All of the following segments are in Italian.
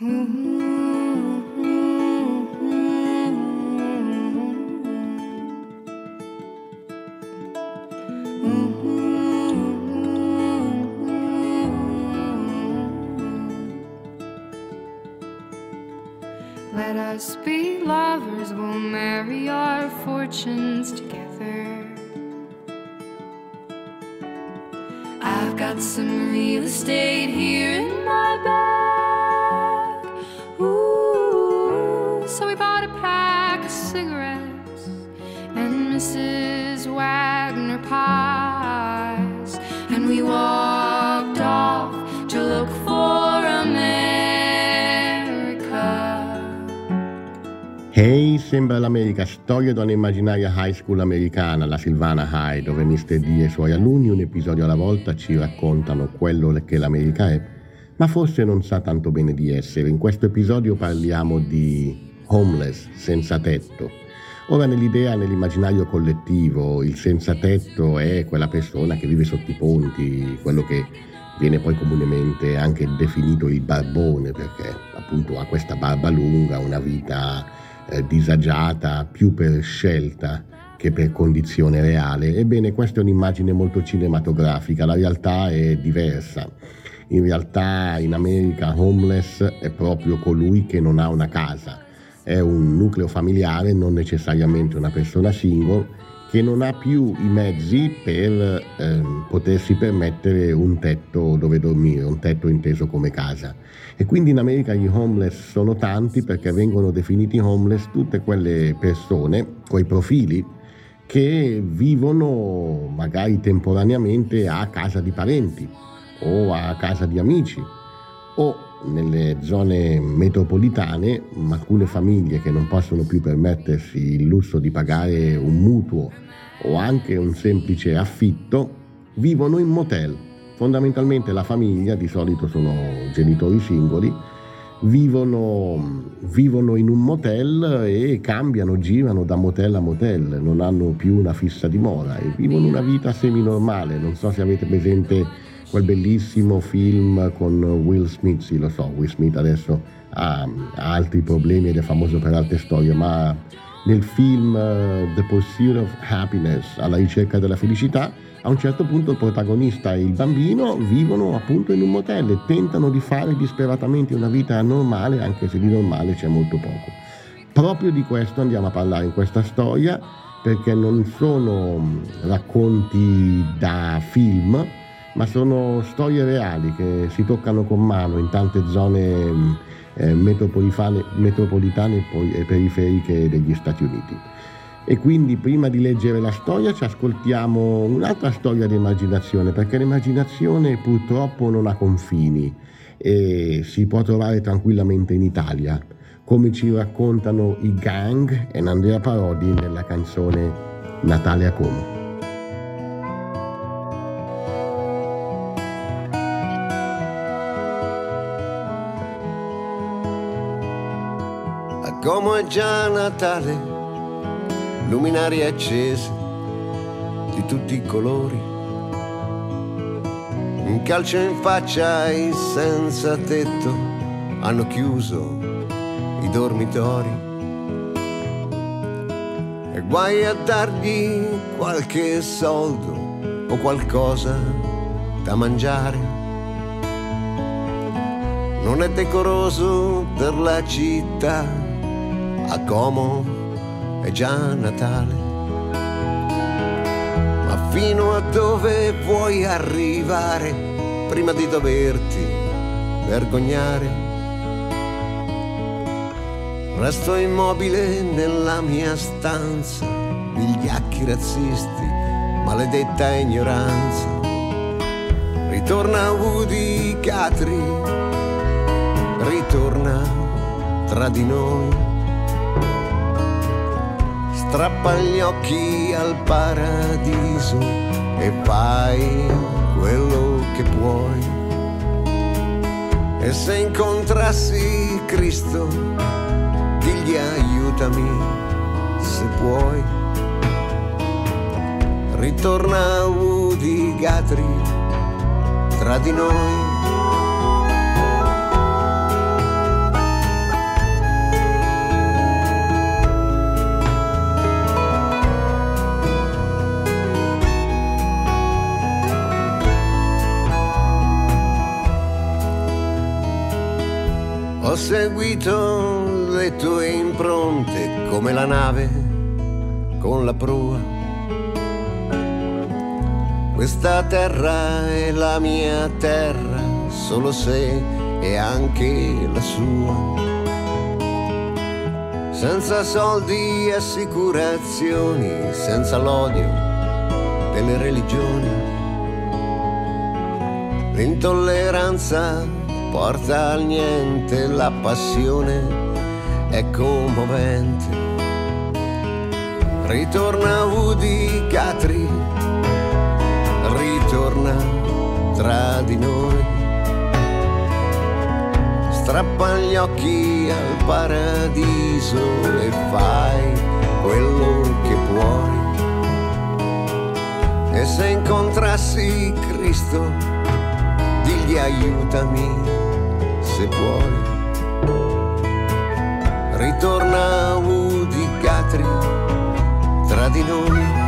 Let us be lovers, we'll marry our fortunes together. I've got some real estate here in my bag. Mrs. Wagner pies, and we walked off to look for America. Hey, sembra l'America, storia da un'immaginaria high school americana, la Silvana High, dove Mr. D e i suoi alunni, un episodio alla volta, ci raccontano quello che l'America è, ma forse non sa tanto bene di essere. In questo episodio parliamo di homeless, senza tetto. Ora nell'idea, nell'immaginario collettivo, il senza tetto è quella persona che vive sotto i ponti, quello che viene poi comunemente anche definito il barbone perché appunto ha questa barba lunga, una vita eh, disagiata più per scelta che per condizione reale. Ebbene, questa è un'immagine molto cinematografica, la realtà è diversa. In realtà in America homeless è proprio colui che non ha una casa, è un nucleo familiare, non necessariamente una persona single, che non ha più i mezzi per eh, potersi permettere un tetto dove dormire, un tetto inteso come casa. E quindi in America gli homeless sono tanti perché vengono definiti homeless tutte quelle persone coi profili che vivono magari temporaneamente a casa di parenti o a casa di amici o nelle zone metropolitane alcune famiglie che non possono più permettersi il lusso di pagare un mutuo o anche un semplice affitto vivono in motel. Fondamentalmente la famiglia, di solito sono genitori singoli, vivono, vivono in un motel e cambiano, girano da motel a motel, non hanno più una fissa dimora e vivono una vita semi-normale. Non so se avete presente quel bellissimo film con Will Smith, sì lo so, Will Smith adesso ha, altri problemi ed è famoso per altre storie, ma nel film uh, The Pursuit of Happiness, alla ricerca della felicità, a un certo punto il protagonista e il bambino vivono appunto in un motel e tentano di fare disperatamente una vita normale, anche se di normale c'è molto poco. Proprio di questo andiamo a parlare in questa storia, perché non sono racconti da film, ma sono storie reali che si toccano con mano in tante zone eh, metropolitane, e periferiche degli Stati Uniti. E quindi prima di leggere la storia ci ascoltiamo un'altra storia di immaginazione, perché l'imaginazione purtroppo non ha confini e si può trovare tranquillamente in Italia, come ci raccontano i gang e Andrea Parodi nella canzone Natale a Como. È già Natale, luminari accesi di tutti i colori. Un calcio in faccia ai senza tetto hanno chiuso i dormitori. E guai a dargli qualche soldo o qualcosa da mangiare. Non è decoroso per la città a Como è già Natale. Ma fino a dove vuoi arrivare prima di doverti vergognare? Resto immobile nella mia stanza, vigliacchi razzisti, maledetta ignoranza. Ritorna Woody Guthrie, ritorna tra di noi strappa gli occhi al paradiso e fai quello che puoi. E se incontrassi Cristo, digli aiutami se puoi. Ritorna Woody Guthrie tra di noi. Ho seguito le tue impronte come la nave con la prua. Questa terra è la mia terra, solo se è anche la sua. Senza soldi e assicurazioni, senza l'odio delle religioni L'intolleranza porta al niente, la passione è commovente. Ritorna Woody Guthrie, ritorna tra di noi. Strappa gli occhi al paradiso e fai quello che puoi. E se incontrassi Cristo, digli aiutami se puoi. Ritorna Woody Guthrie tra di noi.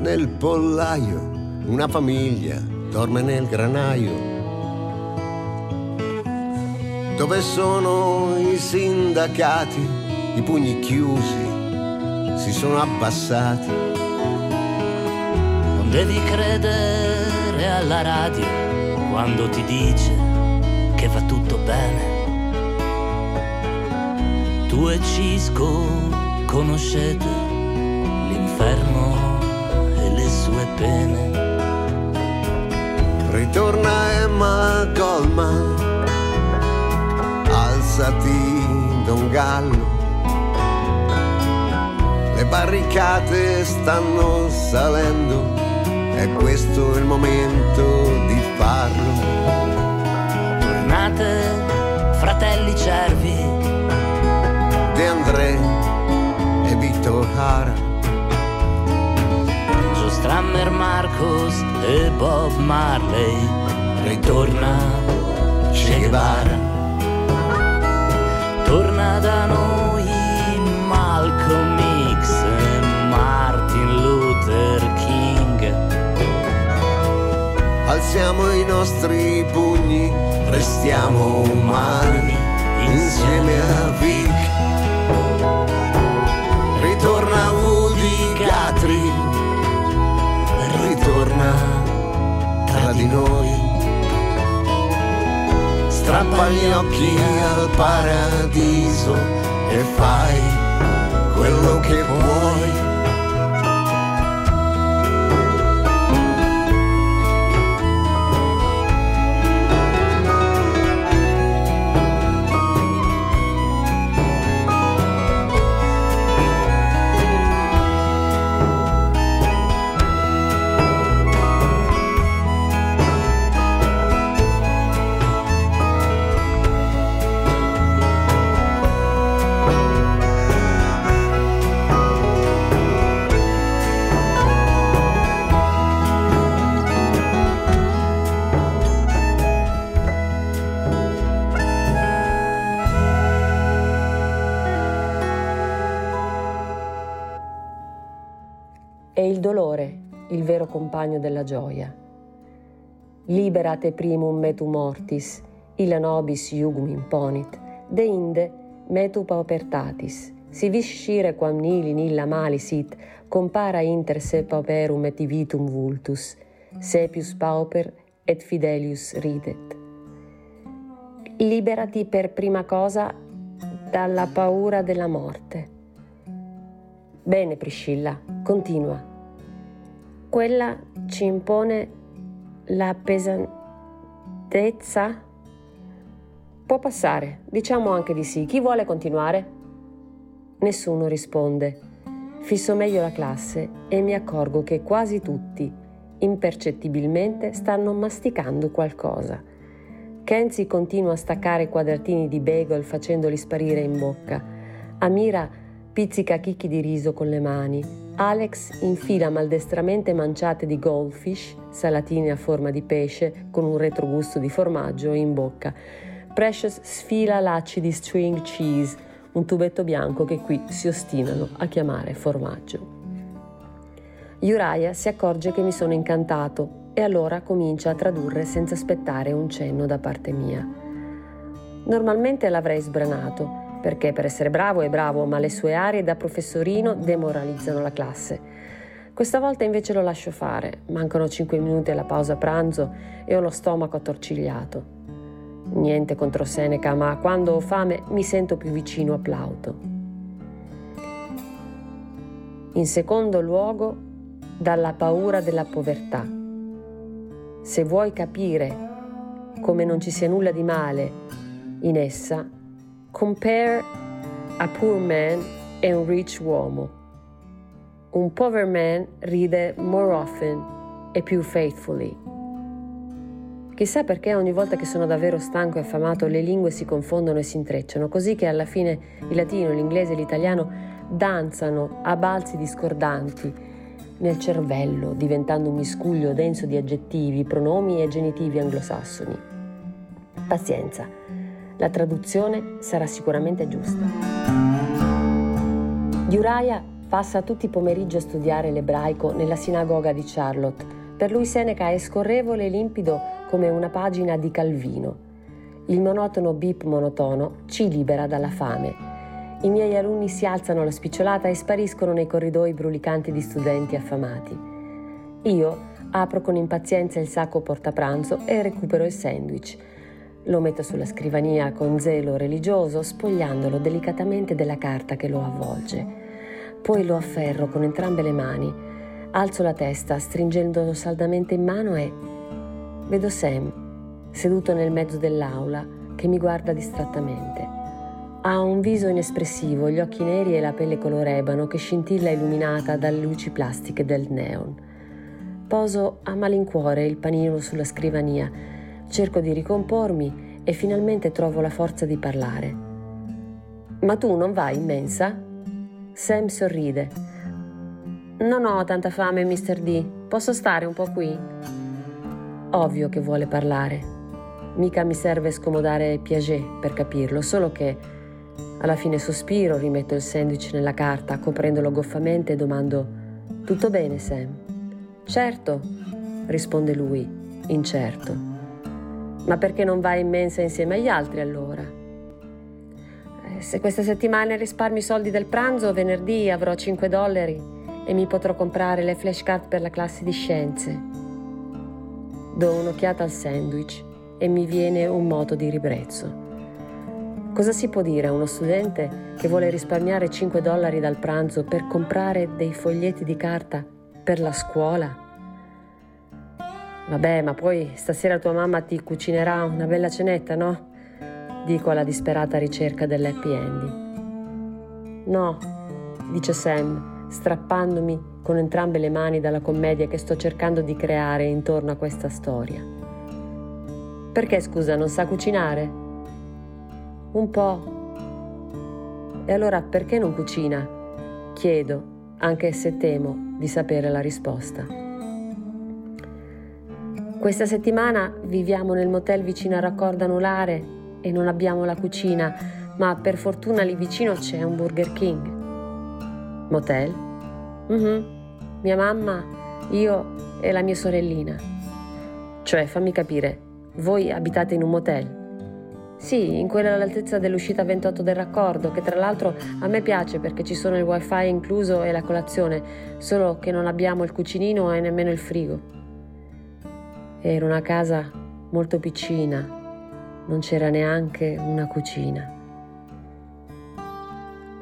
nel pollaio, una famiglia dorme nel granaio. Dove sono i sindacati, i pugni chiusi, si sono abbassati. Non devi credere alla radio quando ti dice che va tutto bene. Tu e Cisco conoscete l'inferno sue pene. Ritorna Emma Goldman, alzati Don Gallo. Le barricate stanno salendo, è questo il momento di farlo. Tornate, fratelli cervi, De André e Vittor Hara Strammer Marcos e Bob Marley ritorna Che Guevara. Torna da noi Malcolm X e Martin Luther King. Alziamo i nostri pugni restiamo umani insieme a Vic tra di noi. Strappa gli occhi al paradiso e fai quello che vuoi. Compagno della gioia. Liberate primum metu mortis, illa nobis iugum imponit, de inde metu paupertatis, si viscire quam nili nilla mali sit, compara inter se pauperum et vitum vultus, sepius pauper et fidelius ridet. Liberati per prima cosa dalla paura della morte. Bene, Priscilla, continua quella ci impone la pesantezza? Può passare, diciamo anche di sì. Chi vuole continuare? Nessuno risponde. Fisso meglio la classe e mi accorgo che quasi tutti, impercettibilmente, stanno masticando qualcosa. Kenzie continua a staccare quadratini di bagel facendoli sparire in bocca. Amira pizzica chicchi di riso con le mani. Alex infila maldestramente manciate di goldfish, salatine a forma di pesce con un retrogusto di formaggio, in bocca. Precious sfila lacci di string cheese, un tubetto bianco che qui si ostinano a chiamare formaggio. Uriah si accorge che mi sono incantato e allora comincia a tradurre senza aspettare un cenno da parte mia. Normalmente l'avrei sbranato, perché per essere bravo è bravo, ma le sue arie da professorino demoralizzano la classe. Questa volta invece lo lascio fare, mancano 5 minuti alla pausa pranzo e ho lo stomaco attorcigliato. Niente contro Seneca, ma quando ho fame mi sento più vicino a Plauto. In secondo luogo, dalla paura della povertà. Se vuoi capire come non ci sia nulla di male in essa, compare a poor man e un rich uomo. Un pover man ride more often e più faithfully. Chissà perché ogni volta che sono davvero stanco e affamato le lingue si confondono e si intrecciano, così che alla fine il latino, l'inglese e l'italiano danzano a balzi discordanti nel cervello, diventando un miscuglio denso di aggettivi, pronomi e genitivi anglosassoni. Pazienza, la traduzione sarà sicuramente giusta. Uriah passa tutti i pomeriggi a studiare l'ebraico nella sinagoga di Charlotte. Per lui Seneca è scorrevole e limpido come una pagina di Calvino. Il monotono bip monotono ci libera dalla fame. I miei alunni si alzano alla spicciolata e spariscono nei corridoi brulicanti di studenti affamati. Io apro con impazienza il sacco portapranzo e recupero il sandwich. Lo metto sulla scrivania con zelo religioso, spogliandolo delicatamente della carta che lo avvolge. Poi lo afferro con entrambe le mani, alzo la testa stringendolo saldamente in mano e vedo Sam, seduto nel mezzo dell'aula, che mi guarda distrattamente. Ha un viso inespressivo, gli occhi neri e la pelle color ebano che scintilla illuminata dalle luci plastiche del neon. Poso a malincuore il panino sulla scrivania, cerco di ricompormi e finalmente trovo la forza di parlare. Ma tu non vai in mensa? Sam sorride. Non ho tanta fame, Mr. D. Posso stare un po' qui? Ovvio che vuole parlare. Mica mi serve scomodare Piaget per capirlo, solo che alla fine sospiro, rimetto il sandwich nella carta, coprendolo goffamente e domando: Tutto bene, Sam? Certo, risponde lui, incerto. Ma perché non vai in mensa insieme agli altri allora? Eh, se questa settimana risparmi i soldi del pranzo, venerdì avrò 5 dollari e mi potrò comprare le flashcard per la classe di scienze. Do un'occhiata al sandwich e mi viene un moto di ribrezzo. Cosa si può dire a uno studente che vuole risparmiare 5 dollari dal pranzo per comprare dei foglietti di carta per la scuola? Vabbè, ma poi stasera tua mamma ti cucinerà una bella cenetta, no? Dico alla disperata ricerca dell'happy ending. No, dice Sam, strappandomi con entrambe le mani dalla commedia che sto cercando di creare intorno a questa storia. Perché scusa, non sa cucinare? Un po'. E allora perché non cucina? Chiedo, anche se temo di sapere la risposta. Questa settimana viviamo nel motel vicino a Raccordo Anulare e non abbiamo la cucina, ma per fortuna lì vicino c'è un Burger King. Motel? Mhm. Mia mamma, io e la mia sorellina. Cioè, fammi capire, voi abitate in un motel? Sì, in quella all'altezza dell'uscita 28 del raccordo, che tra l'altro a me piace perché ci sono il wifi incluso e la colazione, solo che non abbiamo il cucinino e nemmeno il frigo. Era una casa molto piccina, non c'era neanche una cucina.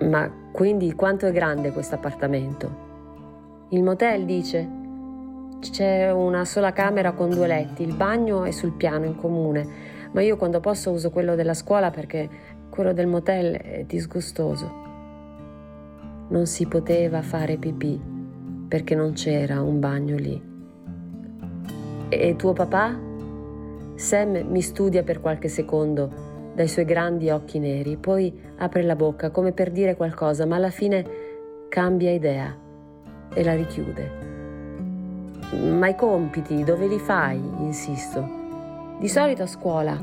Ma quindi quanto è grande questo appartamento? Il motel dice c'è una sola camera con due letti, il bagno è sul piano in comune ma io quando posso uso quello della scuola perché quello del motel è disgustoso. Non si poteva fare pipì perché non c'era un bagno lì. E tuo papà? Sam mi studia per qualche secondo dai suoi grandi occhi neri, poi apre la bocca come per dire qualcosa, ma alla fine cambia idea e la richiude. Ma i compiti dove li fai? insisto. Di solito a scuola,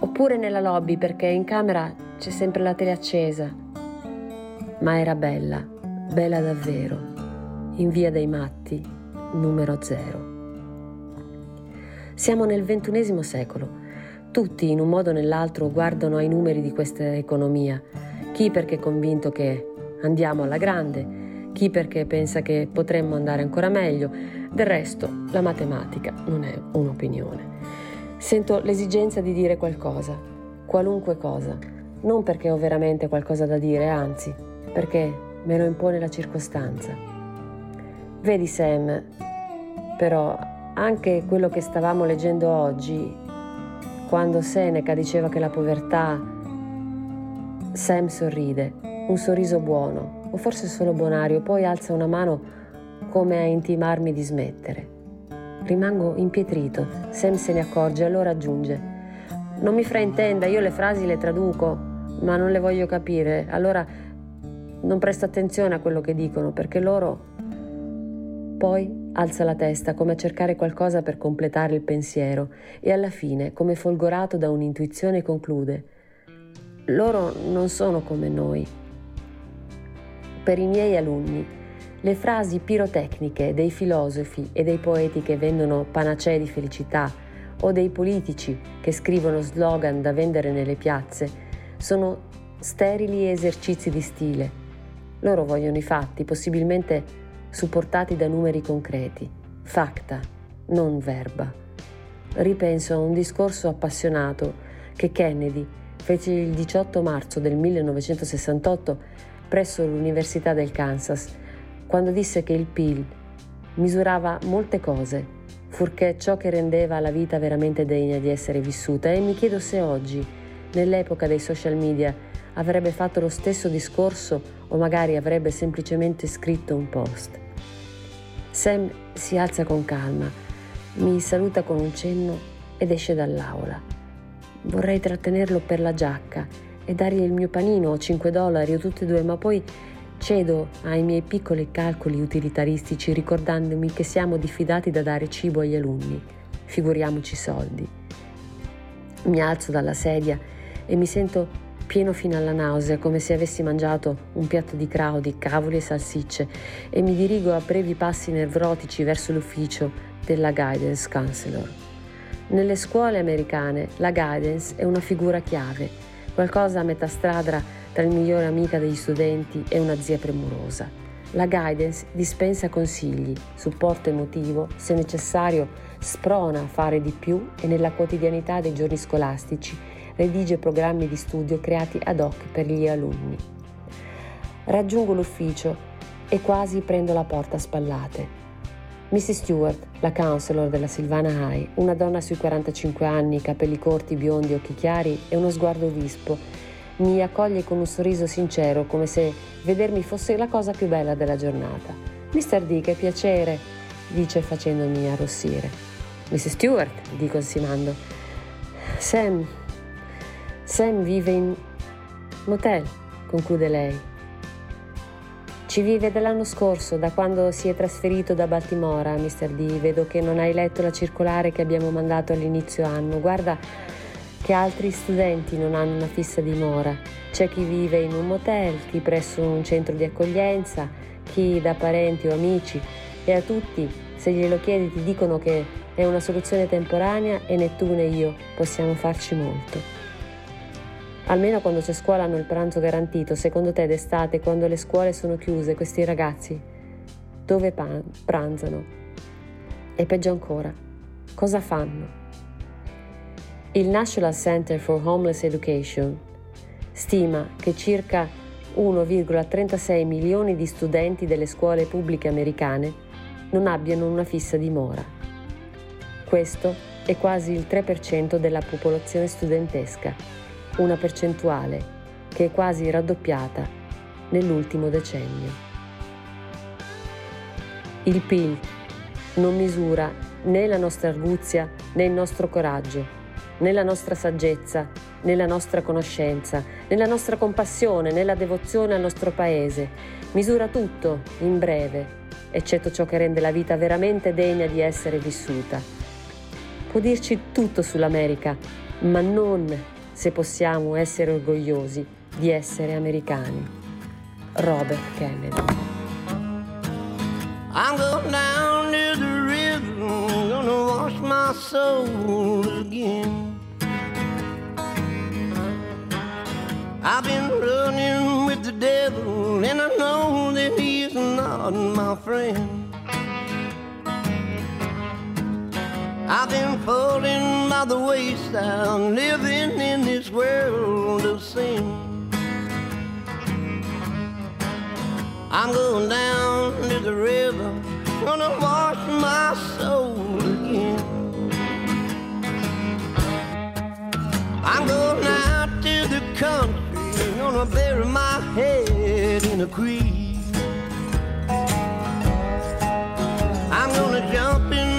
oppure nella lobby perché in camera c'è sempre la tele accesa. Ma era bella, bella davvero, in via dei matti, numero zero. Siamo nel ventunesimo secolo tutti, in un modo o nell'altro, guardano ai numeri di questa economia. Chi perché è convinto che andiamo alla grande, chi perché pensa che potremmo andare ancora meglio. Del resto, la matematica non è un'opinione. Sento l'esigenza di dire qualcosa, qualunque cosa, non perché ho veramente qualcosa da dire, anzi, perché me lo impone la circostanza. Vedi Sam, però anche quello che stavamo leggendo oggi quando Seneca diceva che la povertà... Sam sorride, un sorriso buono, o forse solo bonario, poi alza una mano come a intimarmi di smettere. Rimango impietrito, Sam se ne accorge, allora aggiunge. Non mi fraintenda, io le frasi le traduco, ma non le voglio capire, allora non presto attenzione a quello che dicono, perché loro... Poi Alza la testa come a cercare qualcosa per completare il pensiero e alla fine, come folgorato da un'intuizione, conclude. Loro non sono come noi. Per i miei alunni, le frasi pirotecniche dei filosofi e dei poeti che vendono panacee di felicità o dei politici che scrivono slogan da vendere nelle piazze sono sterili esercizi di stile. Loro vogliono i fatti, possibilmente supportati da numeri concreti, facta, non verba. Ripenso a un discorso appassionato che Kennedy fece il 18 marzo del 1968 presso l'Università del Kansas, quando disse che il PIL misurava molte cose, furché ciò che rendeva la vita veramente degna di essere vissuta, e mi chiedo se oggi, nell'epoca dei social media, avrebbe fatto lo stesso discorso o magari avrebbe semplicemente scritto un post. Sam si alza con calma, mi saluta con un cenno ed esce dall'aula. Vorrei trattenerlo per la giacca e dargli il mio panino, 5 dollari o tutti e due, ma poi cedo ai miei piccoli calcoli utilitaristici ricordandomi che siamo diffidati da dare cibo agli alunni, figuriamoci soldi. Mi alzo dalla sedia e mi sento pieno fino alla nausea, come se avessi mangiato un piatto di craudi, cavoli e salsicce, e mi dirigo a brevi passi nevrotici verso l'ufficio della guidance counselor. Nelle scuole americane la guidance è una figura chiave, qualcosa a metà strada tra il migliore amica degli studenti e una zia premurosa. La guidance dispensa consigli, supporto emotivo, se necessario sprona a fare di più e nella quotidianità dei giorni scolastici redige programmi di studio creati ad hoc per gli alunni. Raggiungo l'ufficio e quasi prendo la porta a spallate. Mrs. Stewart, la counselor della Silvana High, una donna sui 45 anni, capelli corti, biondi, occhi chiari e uno sguardo vispo, mi accoglie con un sorriso sincero, come se vedermi fosse la cosa più bella della giornata. Mr. D, che piacere, dice facendomi arrossire. Mrs. Stewart, dico insimando. Sam, Sam vive in motel, conclude lei. Ci vive dall'anno scorso, da quando si è trasferito da Baltimora, Mr. D. Vedo che non hai letto la circolare che abbiamo mandato all'inizio anno. Guarda che altri studenti non hanno una fissa dimora. C'è chi vive in un motel, chi presso un centro di accoglienza, chi da parenti o amici. E a tutti, se glielo chiedi, ti dicono che è una soluzione temporanea e né tu né io possiamo farci molto. Almeno quando c'è scuola hanno il pranzo garantito. Secondo te d'estate, quando le scuole sono chiuse, questi ragazzi dove pan- pranzano? E peggio ancora, cosa fanno? Il National Center for Homeless Education stima che circa 1,36 milioni di studenti delle scuole pubbliche americane non abbiano una fissa dimora. Questo è quasi il 3% della popolazione studentesca una percentuale che è quasi raddoppiata nell'ultimo decennio. Il PIL non misura né la nostra arguzia né il nostro coraggio, nella nostra saggezza, nella nostra conoscenza, nella nostra compassione, nella devozione al nostro paese. Misura tutto, in breve, eccetto ciò che rende la vita veramente degna di essere vissuta. Può dirci tutto sull'America, ma non se possiamo essere orgogliosi di essere americani. Robert Kennedy. I'm going down to the river, gonna wash my soul again. I've been running with the devil, and I know that he's not my friend. I've been falling by the wayside, living in world of sin. I'm going down to the river, gonna wash my soul again. I'm going out to the country gonna bury my head in a creek. I'm gonna jump in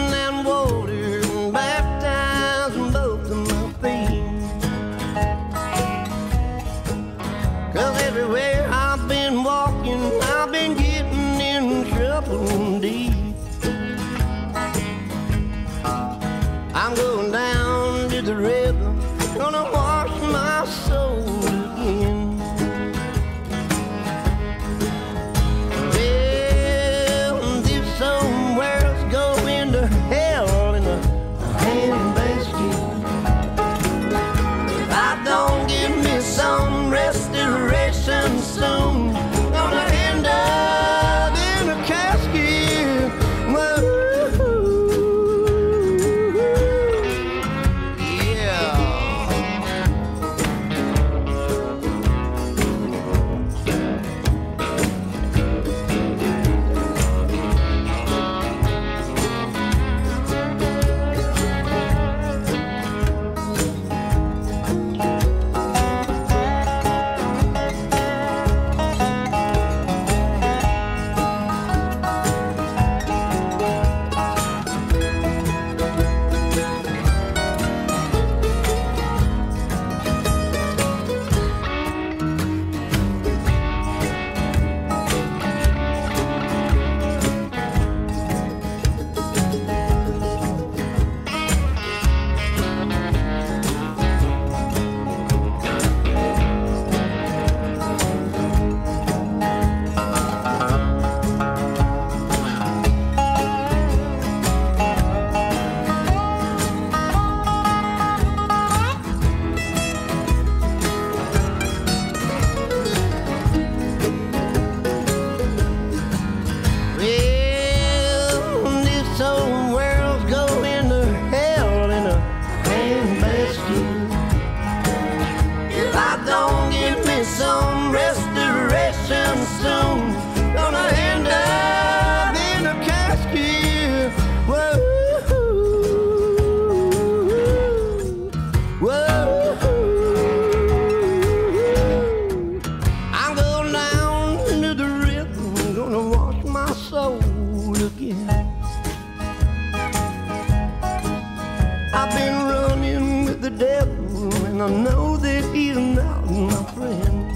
I know that he's not my friend.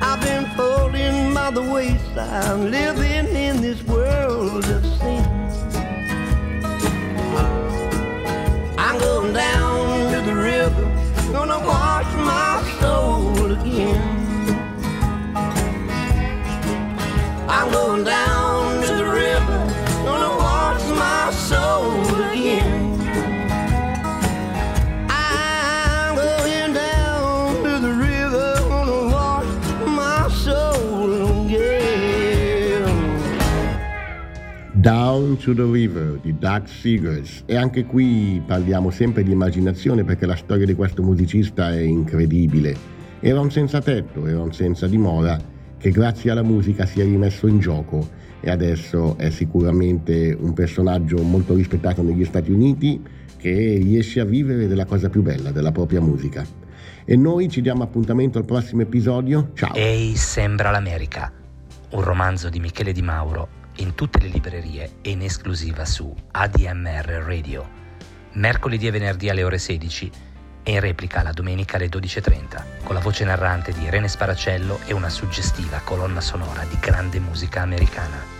I've been falling by the wayside, living. To the River di Doug Seegers e anche qui parliamo sempre di immaginazione perché la storia di questo musicista è incredibile. Era un senza tetto, era un senza dimora che grazie alla musica si è rimesso in gioco e adesso è sicuramente un personaggio molto rispettato negli Stati Uniti che riesce a vivere della cosa più bella, della propria musica. E noi ci diamo appuntamento al prossimo episodio. Ciao! Ehi, sembra l'America. Un romanzo di Michele Di Mauro in tutte le librerie e in esclusiva su ADMR Radio. mercoledì e venerdì alle ore 16 e in replica la domenica alle 12.30, con la voce narrante di Irene Sparacello e una suggestiva colonna sonora di grande musica americana.